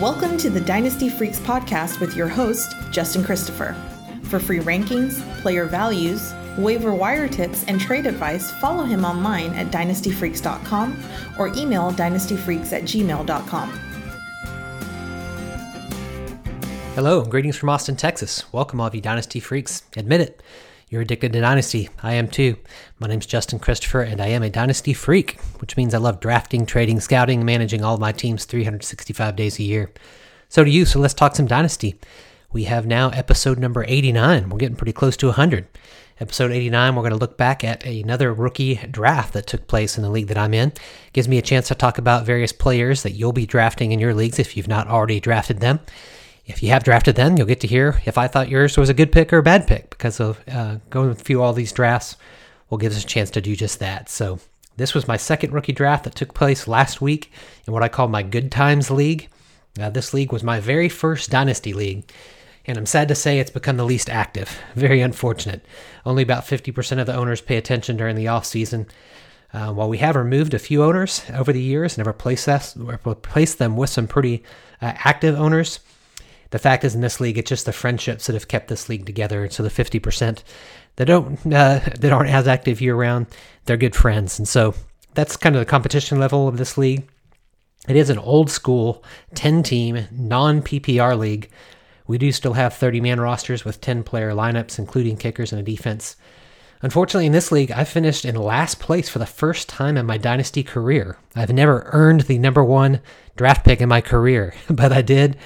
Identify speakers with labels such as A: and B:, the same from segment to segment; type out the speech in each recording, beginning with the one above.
A: Welcome to the Dynasty Freaks podcast with your host, Justin Christopher. For free rankings, player values, waiver wire tips, and trade advice, follow him online at dynastyfreaks.com or email dynastyfreaks at gmail.com.
B: Hello, greetings from Austin, Texas. Welcome, all of you Dynasty Freaks. Admit it, you're addicted to Dynasty. I am too. My name's Justin Christopher, and I am a Dynasty freak, which means I love drafting, trading, scouting, managing all my teams 365 days a year. So do you, so let's talk some Dynasty. We have now episode number 89. We're getting pretty close to 100. Episode 89, we're going to look back at another rookie draft that took place in the league that I'm in. Gives me a chance to talk about various players that you'll be drafting in your leagues if you've not already drafted them. If you have drafted them, you'll get to hear if I thought yours was a good pick or a bad pick because of uh, going through all these drafts will give us a chance to do just that. So this was my second rookie draft that took place last week in what I call my Good Times League. Uh, this league was my very first Dynasty League, and I'm sad to say it's become the least active. Very unfortunate. Only about 50% of the owners pay attention during the off season. Uh, while we have removed a few owners over the years and have replaced, us, replaced them with some pretty uh, active owners, the fact is, in this league, it's just the friendships that have kept this league together. So the fifty percent that don't uh, that aren't as active year round, they're good friends, and so that's kind of the competition level of this league. It is an old school ten team non PPR league. We do still have 30 man rosters with 10 player lineups, including kickers and a defense. Unfortunately, in this league, I finished in last place for the first time in my dynasty career. I've never earned the number one draft pick in my career, but I did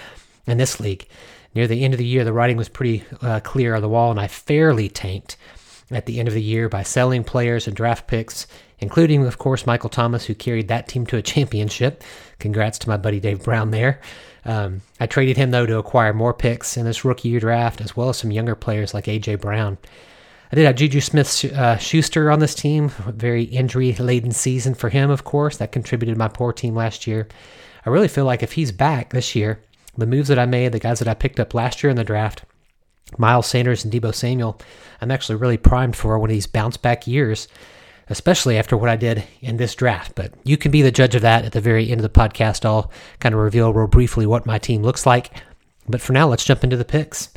B: in this league. Near the end of the year, the writing was pretty uh, clear on the wall, and I fairly tanked at the end of the year by selling players and draft picks, including, of course, Michael Thomas, who carried that team to a championship. Congrats to my buddy Dave Brown there. Um, I traded him, though, to acquire more picks in this rookie year draft, as well as some younger players like A.J. Brown. I did have Juju Smith uh, Schuster on this team. Very injury laden season for him, of course. That contributed to my poor team last year. I really feel like if he's back this year, the moves that I made, the guys that I picked up last year in the draft, Miles Sanders and Deebo Samuel, I'm actually really primed for one of these bounce back years, especially after what I did in this draft. But you can be the judge of that at the very end of the podcast. I'll kind of reveal real briefly what my team looks like. But for now, let's jump into the picks.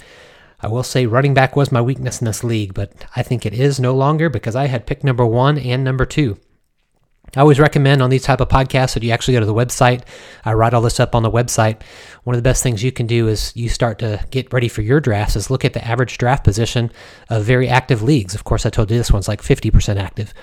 B: I will say running back was my weakness in this league, but I think it is no longer because I had pick number one and number two. I always recommend on these type of podcasts that you actually go to the website. I write all this up on the website. One of the best things you can do is you start to get ready for your drafts is look at the average draft position of very active leagues. Of course, I told you this one's like 50% active.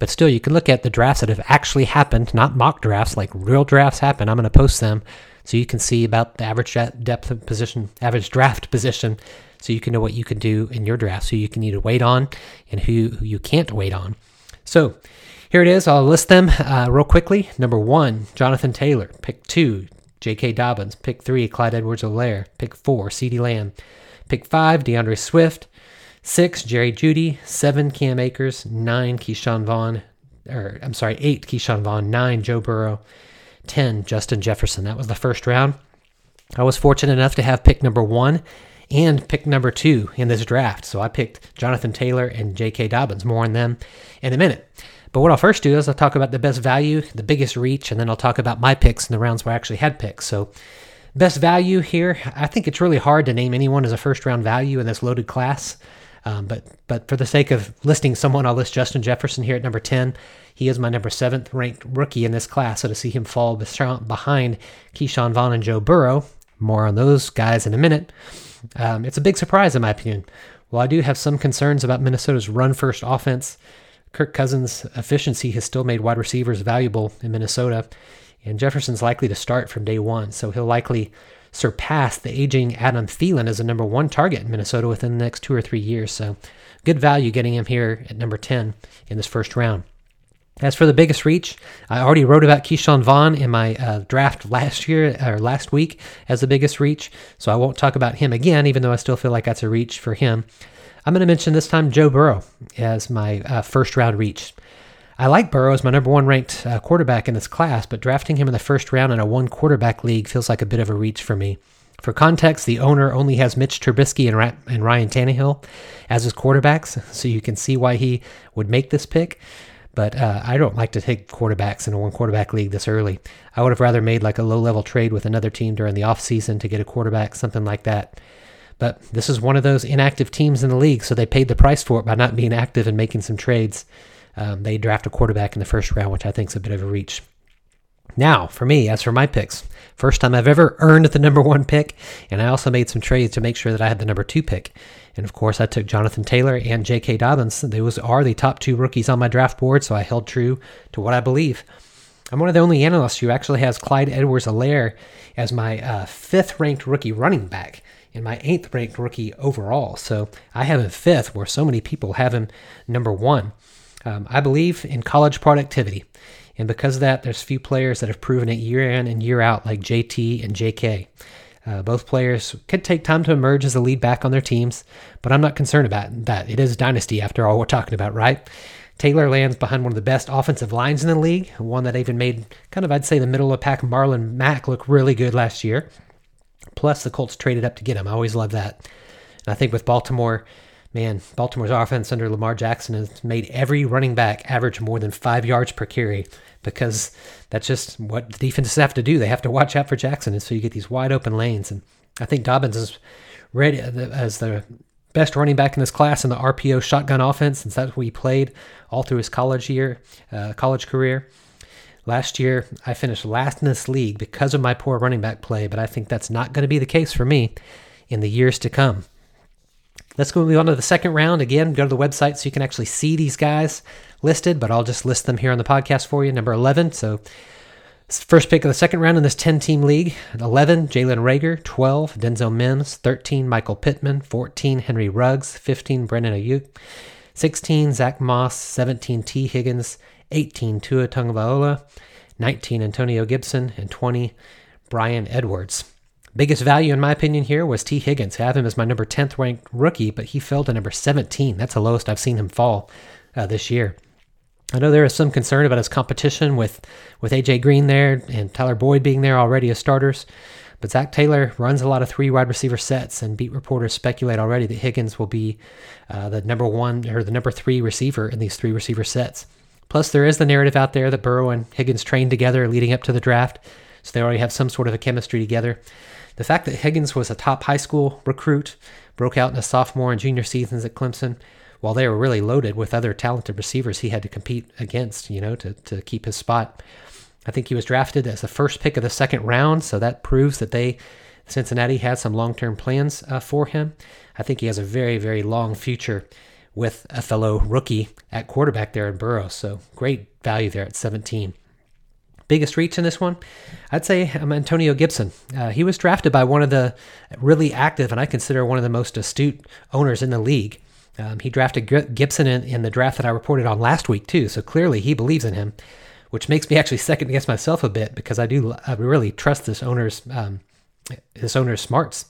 B: But still, you can look at the drafts that have actually happened, not mock drafts, like real drafts happen. I'm going to post them so you can see about the average depth of position, average draft position, so you can know what you can do in your draft, so you can either wait on and who, who you can't wait on. So here it is. I'll list them uh, real quickly. Number one, Jonathan Taylor. Pick two, J.K. Dobbins. Pick three, Clyde Edwards-Helaire. Pick four, CeeDee Lamb. Pick five, DeAndre Swift. Six, Jerry Jeudy. Seven, Cam Akers. Nine, Ke'Shawn Vaughn. Or, I'm sorry, eight, Ke'Shawn Vaughn. Nine, Joe Burrow. Ten, Justin Jefferson. That was the first round. I was fortunate enough to have pick number one and pick number two in this draft. So I picked Jonathan Taylor and J.K. Dobbins. More on them in a minute. But what I'll first do is I'll talk about the best value, the biggest reach, and then I'll talk about my picks in the rounds where I actually had picks. So, best value here, I think it's really hard to name anyone as a first round value in this loaded class. Um, but but for the sake of listing someone, I'll list Justin Jefferson here at number 10. He is my number seventh ranked rookie in this class. So to see him fall behind Ke'Shawn Vaughn and Joe Burrow, more on those guys in a minute, um, it's a big surprise in my opinion. While I do have some concerns about Minnesota's run first offense, Kirk Cousins' efficiency has still made wide receivers valuable in Minnesota, and Jefferson's likely to start from day one, so he'll likely surpass the aging Adam Thielen as a number one target in Minnesota within the next two or three years. So, good value getting him here at number 10 in this first round. As for the biggest reach, I already wrote about Ke'Shawn Vaughn in my uh, draft last year or last week as the biggest reach, so I won't talk about him again, even though I still feel like that's a reach for him. I'm going to mention this time Joe Burrow as my uh, first round reach. I like Burrow as my number one ranked uh, quarterback in this class, but drafting him in the first round in a one quarterback league feels like a bit of a reach for me. For context, the owner only has Mitch Trubisky and, Ra- and Ryan Tannehill as his quarterbacks, so you can see why he would make this pick. But uh, I don't like to take quarterbacks in a one quarterback league this early. I would have rather made like a low level trade with another team during the offseason to get a quarterback, something like that. But this is one of those inactive teams in the league, so they paid the price for it by not being active and making some trades. Um, they draft a quarterback in the first round, which I think is a bit of a reach. Now, for me, as for my picks, first time I've ever earned the number one pick, and I also made some trades to make sure that I had the number two pick. And of course, I took Jonathan Taylor and J.K. Dobbins. Those are the top two rookies on my draft board, so I held true to what I believe. I'm one of the only analysts who actually has Clyde Edwards Helaire as my uh, fifth ranked rookie running back and my eighth ranked rookie overall. So I have him fifth, where so many people have him number one. Um, I believe in college productivity. And because of that, there's few players that have proven it year in and year out, like JT and JK. Uh, both players could take time to emerge as a lead back on their teams, but I'm not concerned about that. It is dynasty after all we're talking about, right? Taylor lands behind one of the best offensive lines in the league, one that even made kind of, I'd say, the middle of pack Marlon Mack look really good last year. Plus, the Colts traded up to get him. I always love that. And I think with Baltimore, man, Baltimore's offense under Lamar Jackson has made every running back average more than five yards per carry because that's just what the defenses have to do. They have to watch out for Jackson, and so you get these wide open lanes. And I think Dobbins is ready as the best running back in this class in the RPO shotgun offense, since that's what he played all through his college year, uh, college career. Last year, I finished last in this league because of my poor running back play, but I think that's not going to be the case for me in the years to come. Let's go move on to the second round. Again, go to the website so you can actually see these guys listed, but I'll just list them here on the podcast for you. Number 11, so first pick of the second round in this 10 team league 11, Jalen Reagor. 12, Denzel Mims, 13, Michael Pittman, 14, Henry Ruggs, 15, Brandon Aiyuk, 16, Zack Moss, 17, Tee Higgins, 18, Tua Tagovailoa, 19, Antonio Gibson, and 20, Bryan Edwards. Biggest value, in my opinion, here was Tee Higgins. I have him as my number 10th ranked rookie, but he fell to number 17. That's the lowest I've seen him fall uh, this year. I know there is some concern about his competition with, with AJ Green there and Tyler Boyd being there already as starters, but Zac Taylor runs a lot of three wide receiver sets, and beat reporters speculate already that Higgins will be uh, the number one or the number three receiver in these three receiver sets. Plus, there is the narrative out there that Burrow and Higgins trained together leading up to the draft, so they already have some sort of a chemistry together. The fact that Higgins was a top high school recruit, broke out in his sophomore and junior seasons at Clemson, while they were really loaded with other talented receivers he had to compete against, you know, to, to keep his spot. I think he was drafted as the first pick of the second round, so that proves that they, Cincinnati, had some long term plans uh, for him. I think he has a very, very long future with a fellow rookie at quarterback there in Burrows, so great value there at 17 biggest reach in this one, I'd say um, Antonio Gibson. Uh, he was drafted by one of the really active and I consider one of the most astute owners in the league. Um, he drafted Gibson in, in, the draft that I reported on last week too, so clearly he believes in him, which makes me actually second guess myself a bit because I do I really trust this owner's um, this owner's smarts.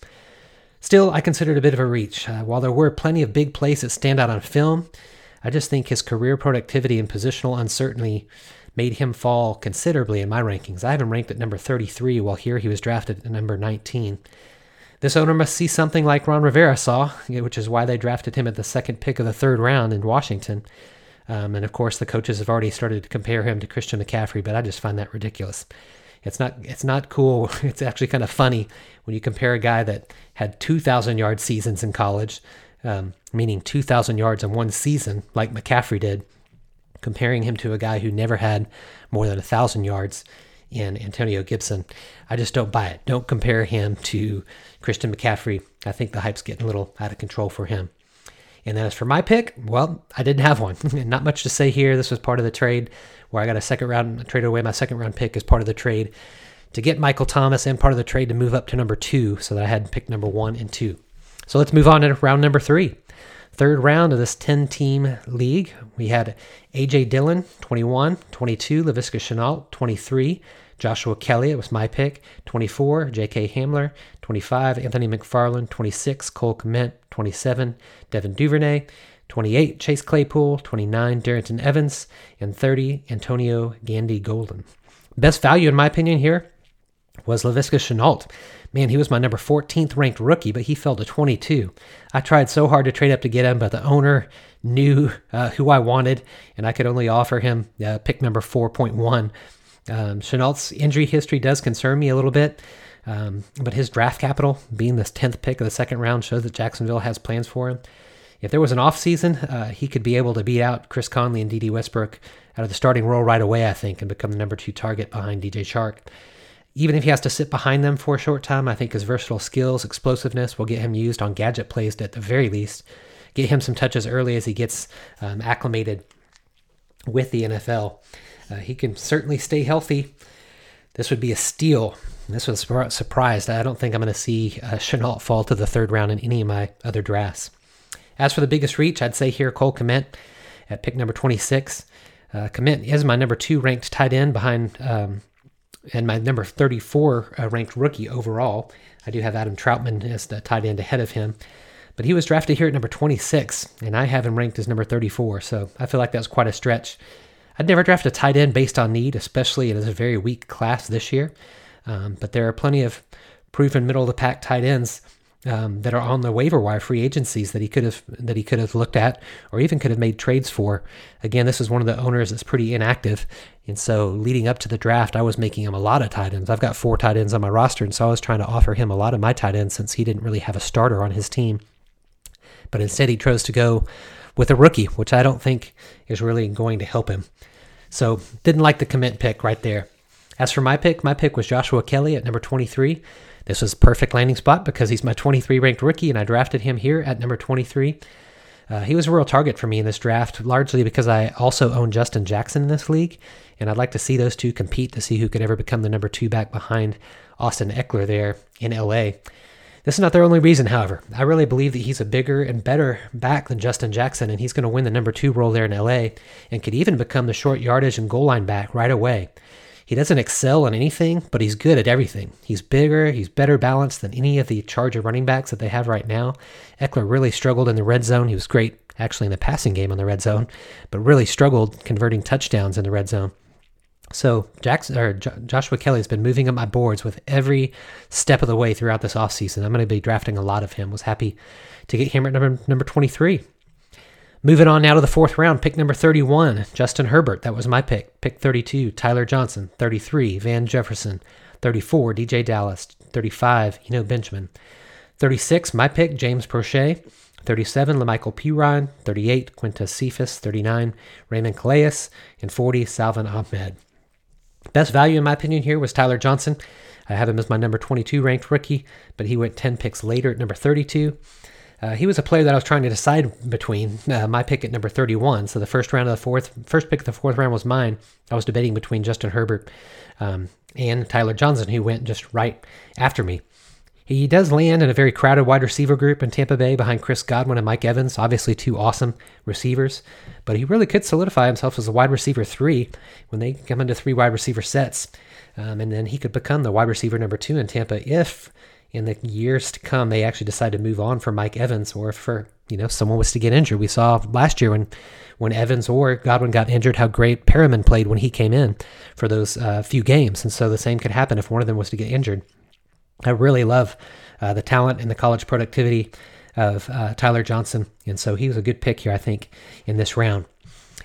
B: Still, I consider it a bit of a reach. Uh, while there were plenty of big plays that stand out on film, I just think his career productivity and positional uncertainty made him fall considerably in my rankings. I have him ranked at number 33, while here he was drafted at number 19. This owner must see something like Ron Rivera saw, which is why they drafted him at the second pick of the third round in Washington. Um, and of course, the coaches have already started to compare him to Christian McCaffrey, but I just find that ridiculous. It's not it's not cool. It's actually kind of funny when you compare a guy that had 2,000 yard seasons in college, um, meaning 2,000 yards in one season, like McCaffrey did, comparing him to a guy who never had more than a thousand yards in Antonio Gibson. I just don't buy it. Don't compare him to Christian McCaffrey. I think the hype's getting a little out of control for him. And then as for my pick, well, I didn't have one. Not much to say here. This was part of the trade where I got a second round, traded away my second round pick as part of the trade to get Michael Thomas and part of the trade to move up to number two so that I had pick number one and two. So let's move on to round number three. Third round of this 10 team league, we had AJ Dillon, 21, 22, Laviska Shenault, 23, Joshua Kelley was my pick, 24, J.K. Hamler, 25, Anthony McFarland, 26, Cole Kmet, 27, Devin Duvernay, 28, Chase Claypool, 29, Darrynton Evans, and 30, Antonio Gandy Golden. Best value, in my opinion, here was Laviska Shenault. Man, he was my number 14th ranked rookie, but he fell to 22. I tried so hard to trade up to get him, but the owner knew uh, who I wanted, and I could only offer him uh, pick number 4.1. Um, Shenault's injury history does concern me a little bit, um, but his draft capital, being the 10th pick of the second round, shows that Jacksonville has plans for him. If there was an offseason, uh, he could be able to beat out Chris Conley and Dede Westbrook out of the starting role right away, I think, and become the number two target behind DJ Chark. Even if he has to sit behind them for a short time, I think his versatile skills, explosiveness will get him used on gadget plays at the very least. Get him some touches early as he gets um, acclimated with the NFL. Uh, he can certainly stay healthy. This would be a steal. This was surprised. I don't think I'm going to see uh, Shenault fall to the third round in any of my other drafts. As for the biggest reach, I'd say here Cole Kmet at pick number 26. Uh, Kmet is my number two ranked tight end behind um, and my number 34 uh, ranked rookie overall. I do have Adam Trautman as the tight end ahead of him. But he was drafted here at number 26, and I have him ranked as number 34, so I feel like that was quite a stretch. I'd never draft a tight end based on need, especially in a very weak class this year. Um, but there are plenty of proven middle of the pack tight ends um, that are on the waiver wire free agencies that he could have that he could have looked at or even could have made trades for. Again, this is one of the owners that's pretty inactive, and so leading up to the draft, I was making him a lot of tight ends. I've got four tight ends on my roster, and so I was trying to offer him a lot of my tight ends since he didn't really have a starter on his team. But instead, he chose to go with a rookie, which I don't think is really going to help him. So didn't like the Kmet pick right there. As for my pick, my pick was Joshua Kelley at number 23. This was perfect landing spot because he's my 23 ranked rookie, and I drafted him here at number 23. Uh, he was a real target for me in this draft, largely because I also own Justin Jackson in this league, and I'd like to see those two compete to see who could ever become the number two back behind Austin Ekeler there in LA. This is not their only reason, however. I really believe that he's a bigger and better back than Justin Jackson, and he's going to win the number two role there in LA and could even become the short yardage and goal line back right away. He doesn't excel in anything, but he's good at everything. He's bigger, he's better balanced than any of the Charger running backs that they have right now. Ekeler really struggled in the red zone. He was great actually in the passing game on the red zone, but really struggled converting touchdowns in the red zone. So Jackson or J- Joshua Kelley has been moving up my boards with every step of the way throughout this offseason. I'm going to be drafting a lot of him. Was happy to get him at number number 23. Moving on now to the fourth round, pick number 31, Justin Herbert. That was my pick. Pick 32, Tyler Johnson. 33, Van Jefferson. 34, DeeJay Dallas. 35, Eno Benjamin. 36, my pick, James Proche. 37, La'Mical Perine. 38, Quintez Cephus. 39, Raymond Calais. And 40, Salvon Ahmed. Best value, in my opinion, here was Tyler Johnson. I have him as my number 22 ranked rookie, but he went 10 picks later at number 32. Uh, he was a player that I was trying to decide between. Uh, my pick at number 31. So the first round of the fourth, first pick of the fourth round was mine. I was debating between Justin Herbert um, and Tyler Johnson, who went just right after me. He does land in a very crowded wide receiver group in Tampa Bay behind Chris Godwin and Mike Evans, obviously two awesome receivers. But he really could solidify himself as a wide receiver three when they come into three wide receiver sets. Um, and then he could become the wide receiver number two in Tampa if in the years to come they actually decide to move on for Mike Evans or for you know someone was to get injured. We saw last year when when Evans or Godwin got injured how great Perriman played when he came in for those uh, few games, and so the same could happen if one of them was to get injured. I really love uh, the talent and the college productivity of uh, Tyler Johnson, and so he was a good pick here, I think, in this round.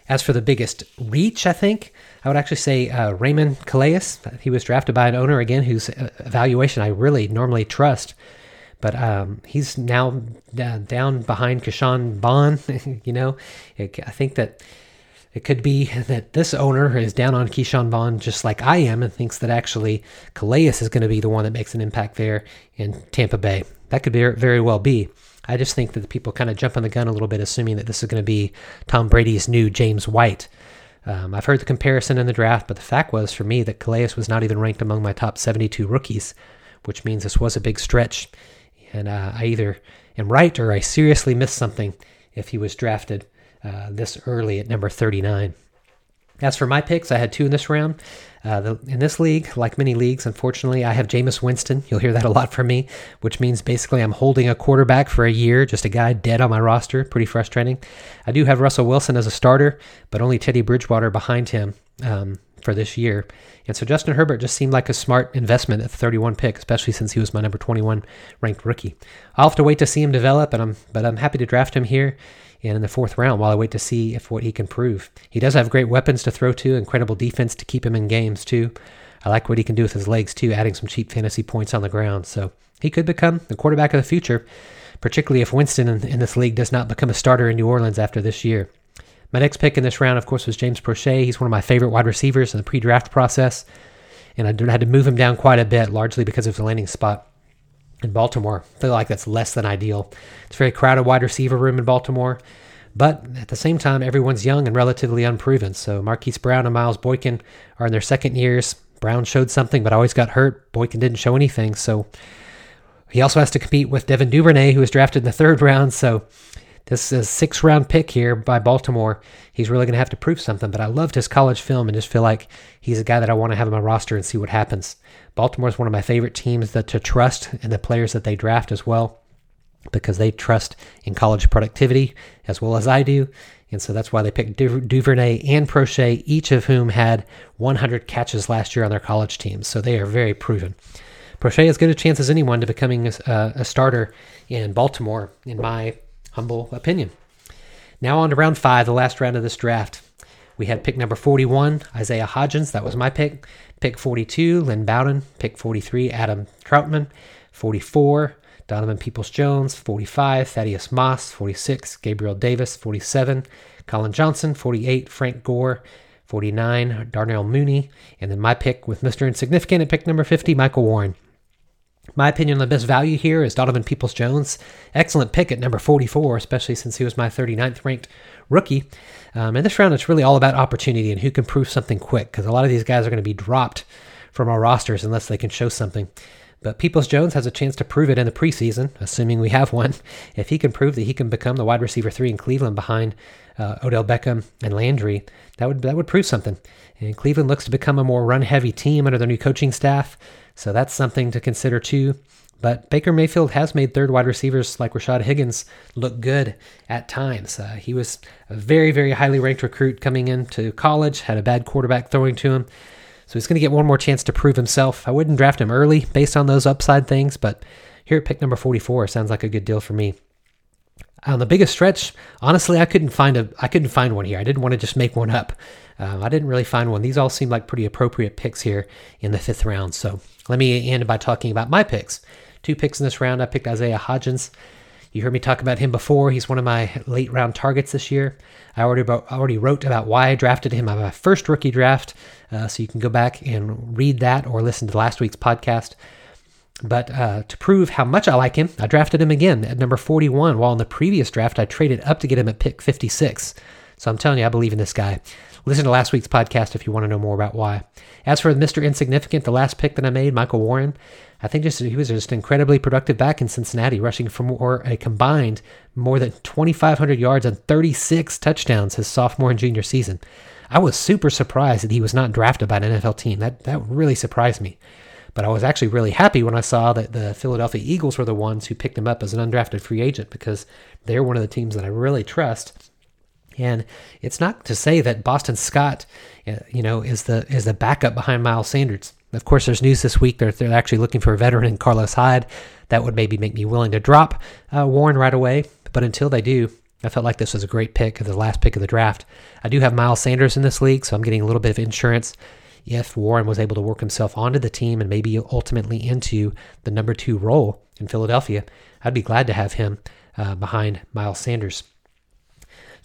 B: As for the biggest reach, I think I would actually say uh, Raymond Calais. He was drafted by an owner again whose uh, evaluation I really normally trust, but um, he's now down behind Ke'Shawn Vaughn. you know, I think that it could be that this owner is down on Ke'Shawn Vaughn just like I am and thinks that actually Calais is going to be the one that makes an impact there in Tampa Bay. That could very well be. I just think that the people kind of jump on the gun a little bit, assuming that this is going to be Tom Brady's new James White. Um, I've heard the comparison in the draft, but the fact was for me that Calais was not even ranked among my top 72 rookies, which means this was a big stretch. And uh, I either am right or I seriously missed something if he was drafted uh, this early at number 39. As for my picks, I had two in this round. Uh, the, in this league, like many leagues, unfortunately, I have Jameis Winston. You'll hear that a lot from me, which means basically I'm holding a quarterback for a year, just a guy dead on my roster. Pretty frustrating. I do have Russell Wilson as a starter, but only Teddy Bridgewater behind him um, for this year. And so Justin Herbert just seemed like a smart investment at the 31 pick, especially since he was my number 21 ranked rookie. I'll have to wait to see him develop, and I'm but I'm happy to draft him here and in the fourth round while I wait to see if what he can prove. He does have great weapons to throw to, incredible defense to keep him in games too. I like what he can do with his legs too, adding some cheap fantasy points on the ground. So he could become the quarterback of the future, particularly if Winston in, in this league does not become a starter in New Orleans after this year. My next pick in this round, of course, was James Proche. He's one of my favorite wide receivers in the pre draft process, and I had to move him down quite a bit, largely because of the landing spot in Baltimore. I feel like that's less than ideal. It's a very crowded wide receiver room in Baltimore, but at the same time, everyone's young and relatively unproven. So Marquise Brown and Miles Boykin are in their second years. Brown showed something, but always got hurt. Boykin didn't show anything. So he also has to compete with Devin Duvernay, who was drafted in the third round. So this is a six round pick here by Baltimore. He's really going to have to prove something, but I loved his college film and just feel like he's a guy that I want to have on my roster and see what happens. Baltimore is one of my favorite teams that to trust in the players that they draft as well because they trust in college productivity as well as I do. And so that's why they picked Duvernay and Proche, each of whom had 100 catches last year on their college teams. So they are very proven. Proche has good a chance as anyone to becoming a, a starter in Baltimore, in my humble opinion. Now on to round five, the last round of this draft. We had pick number 41, Isaiah Hodgins. That was my pick. Pick 42, Lynn Bowden. Pick 43, Adam Trautman. 44, Donovan Peoples Jones. 45, Thaddeus Moss. 46, Gabriel Davis. 47, Collin Johnson. 48, Frank Gore. 49, Darnell Mooney. And then my pick with Mr. Insignificant at pick number 50, Michael Warren. My opinion, on the best value here is Donovan Peoples Jones. Excellent pick at number 44, especially since he was my 39th ranked rookie. Um, this round, it's really all about opportunity and who can prove something quick, because a lot of these guys are going to be dropped from our rosters unless they can show something. But Peoples Jones has a chance to prove it in the preseason, assuming we have one. If he can prove that he can become the wide receiver three in Cleveland behind uh, Odell Beckham and Landry, that would that would prove something. And Cleveland looks to become a more run heavy team under their new coaching staff. So that's something to consider too. But Baker Mayfield has made third wide receivers like Rashard Higgins look good at times. Uh, he was a very, very highly ranked recruit coming into college, had a bad quarterback throwing to him. So he's going to get one more chance to prove himself. I wouldn't draft him early based on those upside things, but here at pick number 44 sounds like a good deal for me. On the biggest stretch, honestly, I couldn't find a I couldn't find one here. I didn't want to just make one up. Um, I didn't really find one. These all seem like pretty appropriate picks here in the fifth round. So let me end by talking about my picks. Two picks in this round. I picked Isaiah Hodgins. You heard me talk about him before. He's one of my late round targets this year. I already about, already wrote about why I drafted him on my first rookie draft, uh, so you can go back and read that or listen to last week's podcast. But uh, to prove how much I like him, I drafted him again at number 41, while in the previous draft I traded up to get him at pick 56. So I'm telling you, I believe in this guy. Listen to last week's podcast if you want to know more about why. As for Mr. Insignificant, the last pick that I made, Michael Warren, I think just he was just incredibly productive back in Cincinnati, rushing for more, a combined more than 2,500 yards and 36 touchdowns his sophomore and junior season. I was super surprised that he was not drafted by an NFL team. That that really surprised me. But I was actually really happy when I saw that the Philadelphia Eagles were the ones who picked him up as an undrafted free agent because they're one of the teams that I really trust and it's not to say that Boston Scott, uh, you know, is the is the backup behind Miles Sanders. Of course, there's news this week that they're actually looking for a veteran in Carlos Hyde. That would maybe make me willing to drop uh, Warren right away. But until they do, I felt like this was a great pick, the last pick of the draft. I do have Miles Sanders in this league, so I'm getting a little bit of insurance if Warren was able to work himself onto the team and maybe ultimately into the number two role in Philadelphia. I'd be glad to have him uh, behind Miles Sanders.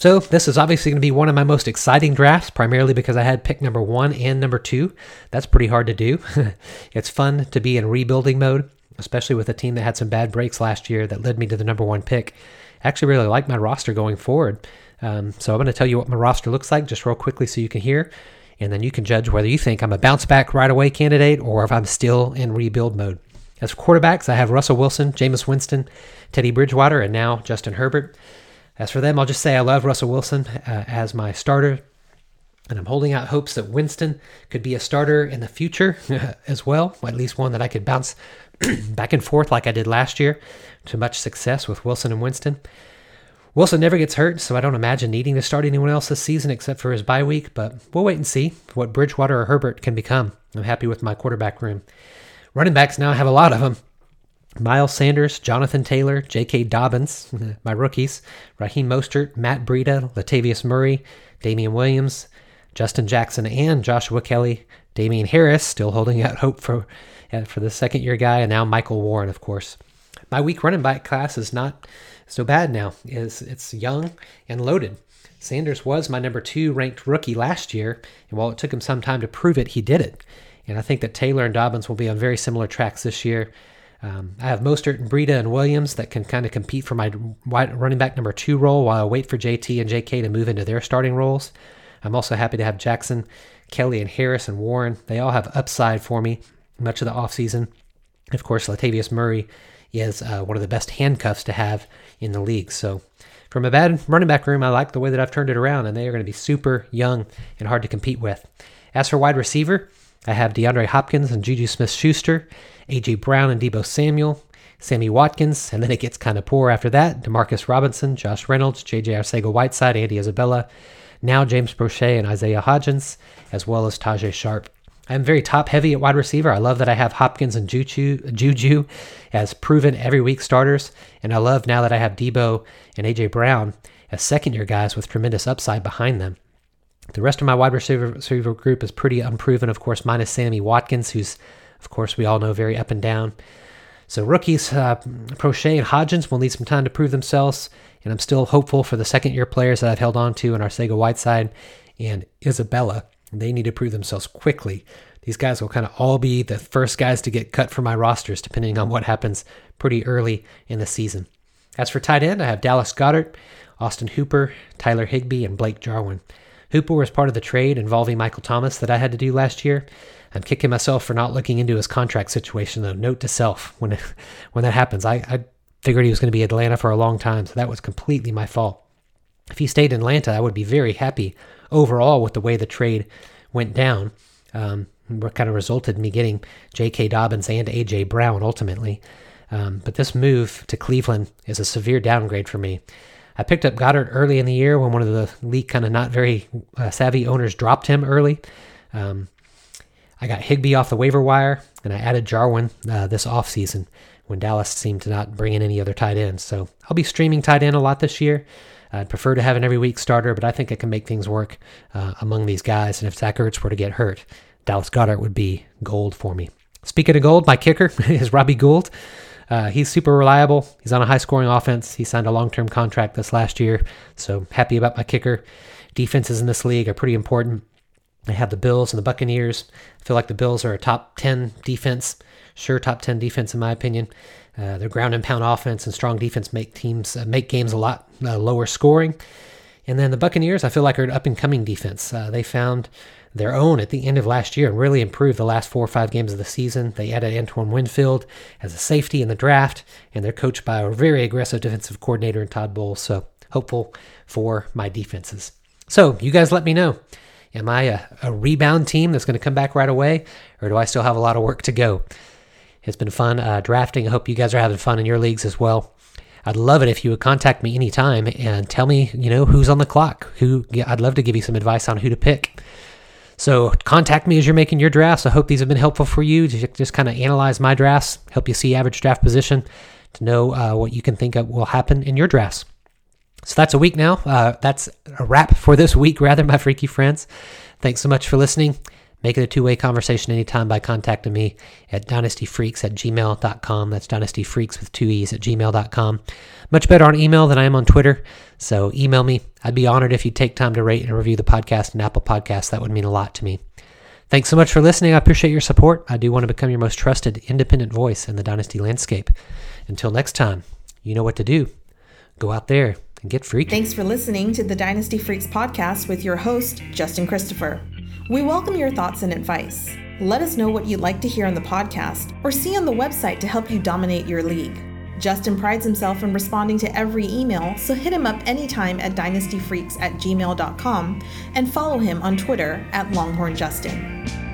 B: So this is obviously going to be one of my most exciting drafts, primarily because I had pick number one and number two. That's pretty hard to do. it's fun to be in rebuilding mode, especially with a team that had some bad breaks last year that led me to the number one pick. I actually really like my roster going forward. Um, so I'm going to tell you what my roster looks like just real quickly so you can hear. And then you can judge whether you think I'm a bounce back right away candidate or if I'm still in rebuild mode. As quarterbacks, I have Russell Wilson, Jameis Winston, Teddy Bridgewater, and now Justin Herbert. As for them, I'll just say I love Russell Wilson uh, as my starter. And I'm holding out hopes that Winston could be a starter in the future as well, at least one that I could bounce back and forth like I did last year to much success with Wilson and Winston. Wilson never gets hurt, so I don't imagine needing to start anyone else this season except for his bye week, but we'll wait and see what Bridgewater or Herbert can become. I'm happy with my quarterback room. Running backs now have a lot of them. Miles Sanders, Jonathan Taylor, J.K. Dobbins, my rookies, Raheem Mostert, Matt Breida, Latavius Murray, Damien Williams, Justin Jackson, and Joshua Kelley, Damien Harris, still holding out hope for uh, for the second year guy, and now Michael Warren, of course. My weak running back class is not so bad now. Is it's young and loaded. Sanders was my number two ranked rookie last year, and while it took him some time to prove it, he did it. And I think that Taylor and Dobbins will be on very similar tracks this year. Um, I have Mostert and Breida and Williams that can kind of compete for my running back number two role while I wait for JT and JK to move into their starting roles. I'm also happy to have Jackson, Kelley, and Harris and Warren. They all have upside for me much of the offseason. Of course, Latavius Murray is uh, one of the best handcuffs to have in the league. So, from a bad running back room, I like the way that I've turned it around, and they are going to be super young and hard to compete with. As for wide receiver, I have DeAndre Hopkins and Juju Smith Schuster, A.J. Brown and Deebo Samuel, Sammy Watkins, and then it gets kind of poor after that. Demarcus Robinson, Josh Reynolds, J.J. Arcega Whiteside, Andy Isabella, now James Proche and Isaiah Hodgins, as well as Tajae Sharpe. I'm very top heavy at wide receiver. I love that I have Hopkins and Juju, Juju as proven every week starters. And I love now that I have Deebo and AJ Brown as second year guys with tremendous upside behind them. The rest of my wide receiver, receiver group is pretty unproven, of course, minus Sammy Watkins, who's, of course, we all know very up and down. So rookies, uh, Proche and Hodgins will need some time to prove themselves, and I'm still hopeful for the second year players that I've held on to in Arcega Whiteside and Isabella. They need to prove themselves quickly. These guys will kind of all be the first guys to get cut from my rosters, depending on what happens pretty early in the season. As for tight end, I have Dallas Goedert, Austin Hooper, Tyler Higbee, and Blake Jarwin. Hooper was part of the trade involving Michael Thomas that I had to do last year. I'm kicking myself for not looking into his contract situation, though. Note to self when when that happens. I, I figured he was going to be Atlanta for a long time, so that was completely my fault. If he stayed in Atlanta, I would be very happy overall with the way the trade went down. Um, what kind of resulted in me getting J.K. Dobbins and A.J. Brown ultimately. Um, but this move to Cleveland is a severe downgrade for me. I picked up Goedert early in the year when one of the league kind of not very uh, savvy owners dropped him early. Um, I got Higbee off the waiver wire, and I added Jarwin uh, this offseason when Dallas seemed to not bring in any other tight ends. So I'll be streaming tight end a lot this year. I'd prefer to have an every week starter, but I think I can make things work uh, among these guys. And if Zach Ertz were to get hurt, Dallas Goedert would be gold for me. Speaking of gold, my kicker is Robbie Gould. Uh, he's super reliable. He's on a high scoring offense. He signed a long term contract this last year. So happy about my kicker. Defenses in this league are pretty important. I have the Bills and the Buccaneers. I feel like the Bills are a top 10 defense. Sure, top 10 defense in my opinion. Uh, their ground and pound offense and strong defense make teams uh, make games a lot uh, lower scoring. And then the Buccaneers, I feel like are an up and coming defense. Uh, they found their own at the end of last year and really improved the last four or five games of the season. They added Antoine Winfield as a safety in the draft, and they're coached by a very aggressive defensive coordinator in Todd Bowles. So hopeful for my defenses. So you guys let me know. Am I a, a rebound team that's going to come back right away, or do I still have a lot of work to go? It's been fun uh, drafting. I hope you guys are having fun in your leagues as well. I'd love it if you would contact me anytime and tell me, you know, who's on the clock. Who I'd love to give you some advice on who to pick. So contact me as you're making your drafts. I hope these have been helpful for you to just kind of analyze my drafts, help you see average draft position, to know uh, what you can think of will happen in your drafts. So that's a week now. Uh, that's a wrap for this week, rather, my freaky friends. Thanks so much for listening. Make it a two way conversation anytime by contacting me at dynastyfreaks at gmail.com. That's dynastyfreaks with two E's at gmail.com. Much better on email than I am on Twitter. So email me. I'd be honored if you'd take time to rate and review the podcast and Apple Podcasts. That would mean a lot to me. Thanks so much for listening. I appreciate your support. I do want to become your most trusted independent voice in the Dynasty landscape. Until next time, you know what to do. Go out there and get freaky.
A: Thanks for listening to the Dynasty Freaks podcast with your host, Justin Christopher. We welcome your thoughts and advice. Let us know what you'd like to hear on the podcast or see on the website to help you dominate your league. Justin prides himself in responding to every email, so hit him up anytime at dynastyfreaks at gmail.com and follow him on Twitter at LonghornJustin.